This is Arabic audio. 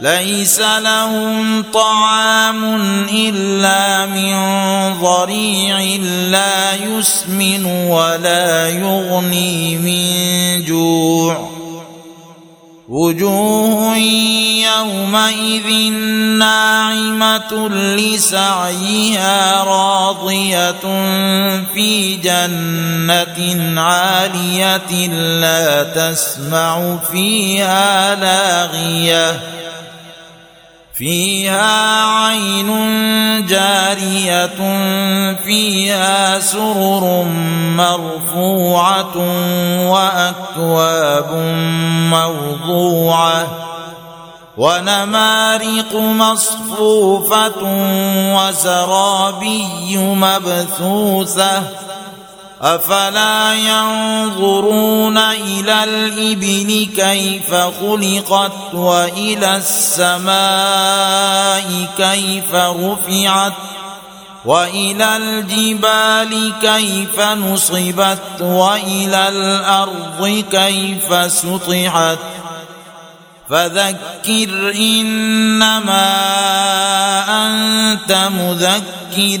ليس لهم طعام إلا من ضريع لا يسمن ولا يغني من جوع. وجوه يومئذ ناعمة لسعيها راضية في جنة عالية لا تسمع فيها لاغية. فيها عين جارية فيها سرر مرفوعة وأكواب موضوعة ونمارق مصفوفة وزرابي مبثوثة. أفلا ينظرون إلى الإبل كيف خلقت وإلى السماء كيف رفعت وإلى الجبال كيف نصبت وإلى الأرض كيف سطحت فذكر إنما أنت مذكر